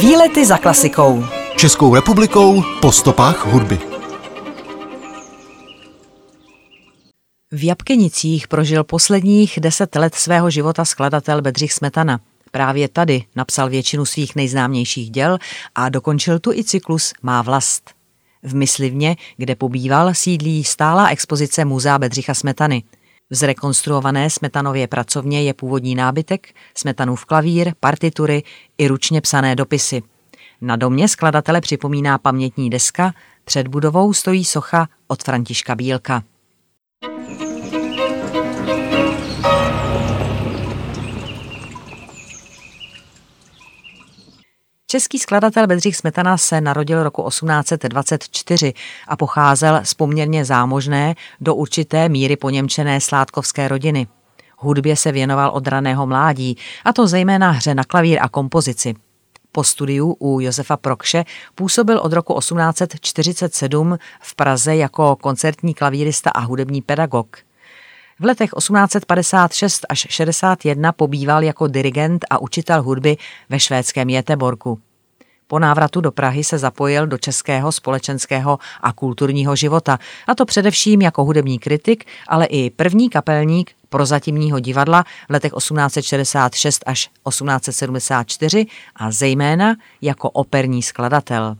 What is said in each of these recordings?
Výlety za klasikou. Českou republikou po stopách hudby. V Jabkenicích prožil posledních deset let svého života skladatel Bedřich Smetana. Právě tady napsal většinu svých nejznámějších děl a dokončil tu i cyklus Má vlast. V Myslivně, kde pobýval, sídlí stálá expozice Muzea Bedřicha Smetany. V zrekonstruované Smetanově pracovně je původní nábytek, Smetanův klavír, partitury i ručně psané dopisy. Na domě skladatele připomíná pamětní deska, před budovou stojí socha od Františka Bílka. Český skladatel Bedřich Smetana se narodil roku 1824 a pocházel z poměrně zámožné do určité míry poněmčené sládkovské rodiny. Hudbě se věnoval od raného mládí, a to zejména hře na klavír a kompozici. Po studiu u Josefa Prokše působil od roku 1847 v Praze jako koncertní klavírista a hudební pedagog. V letech 1856 až 61 pobýval jako dirigent a učitel hudby ve švédském Jeteborku. Po návratu do Prahy se zapojil do českého společenského a kulturního života, a to především jako hudební kritik, ale i první kapelník prozatímního divadla v letech 1866 až 1874 a zejména jako operní skladatel.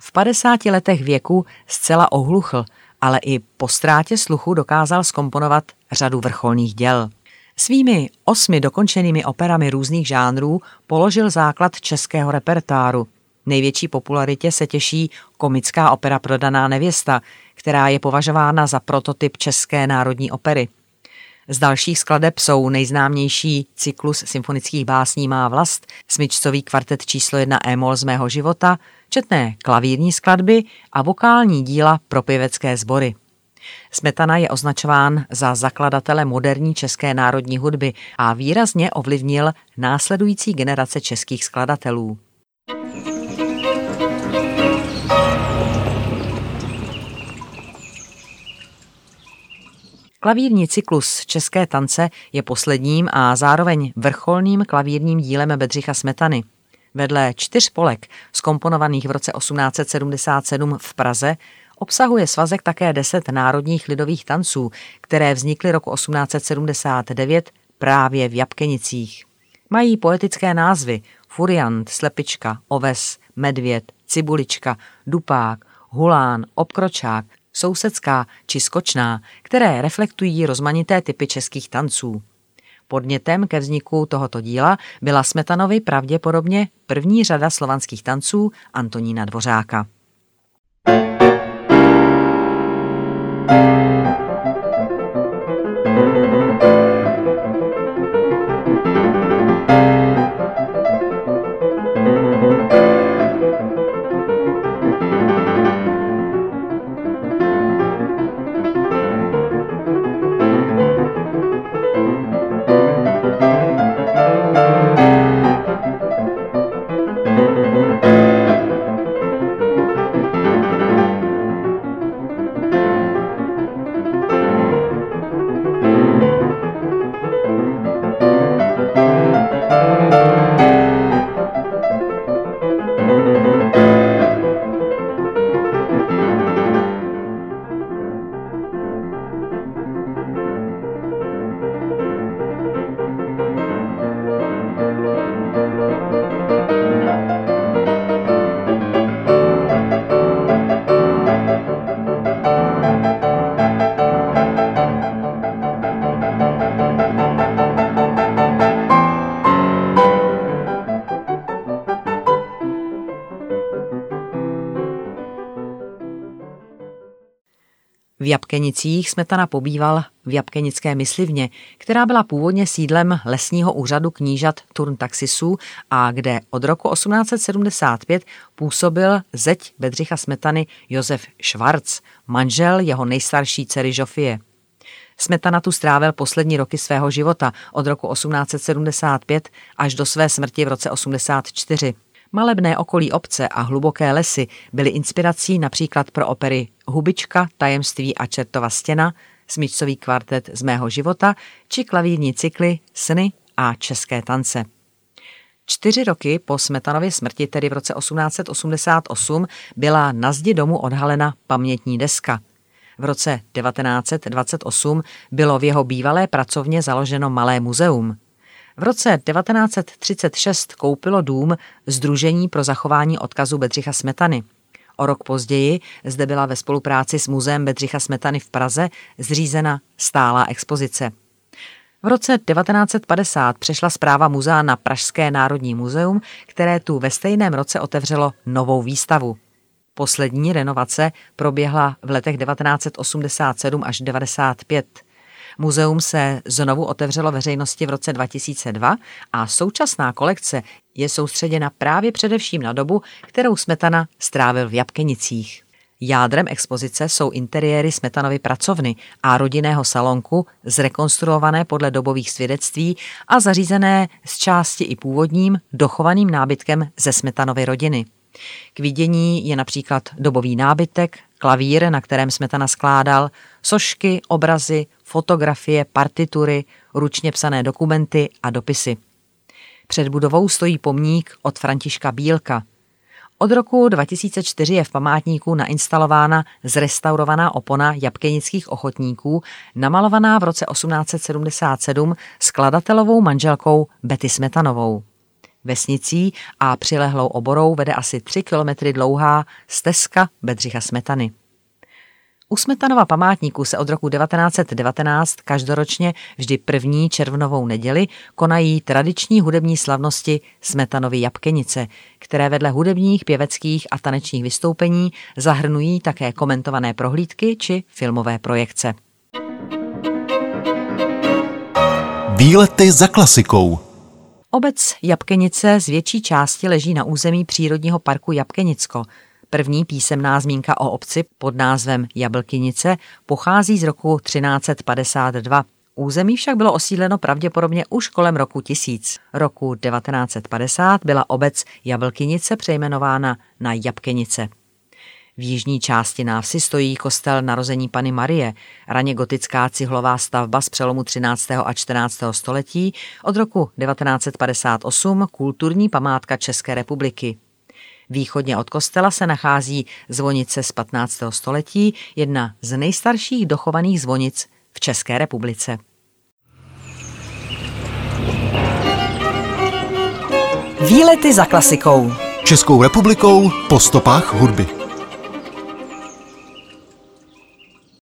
V 50 letech věku zcela ohluchl, ale i po ztrátě sluchu dokázal skomponovat řadu vrcholných děl. Svými osmi dokončenými operami různých žánrů položil základ českého repertáru. Největší popularitě se těší komická opera Prodaná nevěsta, která je považována za prototyp české národní opery. Z dalších skladeb jsou nejznámější cyklus symfonických básní Má vlast, smyčcový kvartet číslo 1 Emol z mého života, četné klavírní skladby a vokální díla pro pěvecké sbory. Smetana je označován za zakladatele moderní české národní hudby a výrazně ovlivnil následující generace českých skladatelů. Klavírní cyklus České tance je posledním a zároveň vrcholným klavírním dílem Bedřicha Smetany. Vedle čtyř polek, skomponovaných v roce 1877 v Praze, obsahuje svazek také deset národních lidových tanců, které vznikly roku 1879 právě v Jabkenicích. Mají poetické názvy Furiant, Slepička, Oves, Medvěd, Cibulička, Dupák, Hulán, Obkročák, sousedská či skočná, které reflektují rozmanité typy českých tanců. Podnětem ke vzniku tohoto díla byla Smetanovi pravděpodobně první řada slovanských tanců Antonína Dvořáka. V Jabkenicích Smetana pobýval v Jabkenické myslivně, která byla původně sídlem lesního úřadu knížat Turn Taxisů a kde od roku 1875 působil zeď Bedřicha Smetany Josef Schwarz, manžel jeho nejstarší dcery Žofie. Smetana tu strávil poslední roky svého života od roku 1875 až do své smrti v roce 84. Malebné okolí obce a hluboké lesy byly inspirací například pro opery Hubička, Tajemství a Čertova stěna, Smyčcový kvartet z mého života či klavírní cykly Sny a České tance. Čtyři roky po Smetanově smrti, tedy v roce 1888, byla na zdi domu odhalena pamětní deska. V roce 1928 bylo v jeho bývalé pracovně založeno malé muzeum. V roce 1936 koupilo dům Združení pro zachování odkazu Bedřicha Smetany. O rok později zde byla ve spolupráci s Muzeem Bedřicha Smetany v Praze zřízena stálá expozice. V roce 1950 přešla zpráva muzea na Pražské národní muzeum, které tu ve stejném roce otevřelo novou výstavu. Poslední renovace proběhla v letech 1987 až 1995. Muzeum se znovu otevřelo veřejnosti v roce 2002 a současná kolekce je soustředěna právě především na dobu, kterou Smetana strávil v Jabkenicích. Jádrem expozice jsou interiéry Smetanovy pracovny a rodinného salonku, zrekonstruované podle dobových svědectví a zařízené z části i původním, dochovaným nábytkem ze Smetanovy rodiny. K vidění je například dobový nábytek, klavír, na kterém Smetana skládal, sošky, obrazy, fotografie, partitury, ručně psané dokumenty a dopisy. Před budovou stojí pomník od Františka Bílka. Od roku 2004 je v památníku nainstalována zrestaurovaná opona jabkenických ochotníků, namalovaná v roce 1877 skladatelovou manželkou Betty Smetanovou. Vesnicí a přilehlou oborou vede asi 3 kilometry dlouhá stezka Bedřicha Smetany. U Smetanova památníku se od roku 1919 každoročně vždy první červnovou neděli konají tradiční hudební slavnosti Smetanovy Jabkenice, které vedle hudebních, pěveckých a tanečních vystoupení zahrnují také komentované prohlídky či filmové projekce. Výlety za klasikou Obec Jabkenice z větší části leží na území přírodního parku Jabkenicko – První písemná zmínka o obci pod názvem Jablkynice pochází z roku 1352. Území však bylo osídleno pravděpodobně už kolem roku 1000. Roku 1950 byla obec Jablkynice přejmenována na Jabkenice. V jižní části návsi stojí kostel narození Pany Marie, raně gotická cihlová stavba z přelomu 13. a 14. století, od roku 1958 kulturní památka České republiky. Východně od kostela se nachází zvonice z 15. století, jedna z nejstarších dochovaných zvonic v České republice. Výlety za klasikou. Českou republikou po stopách hudby.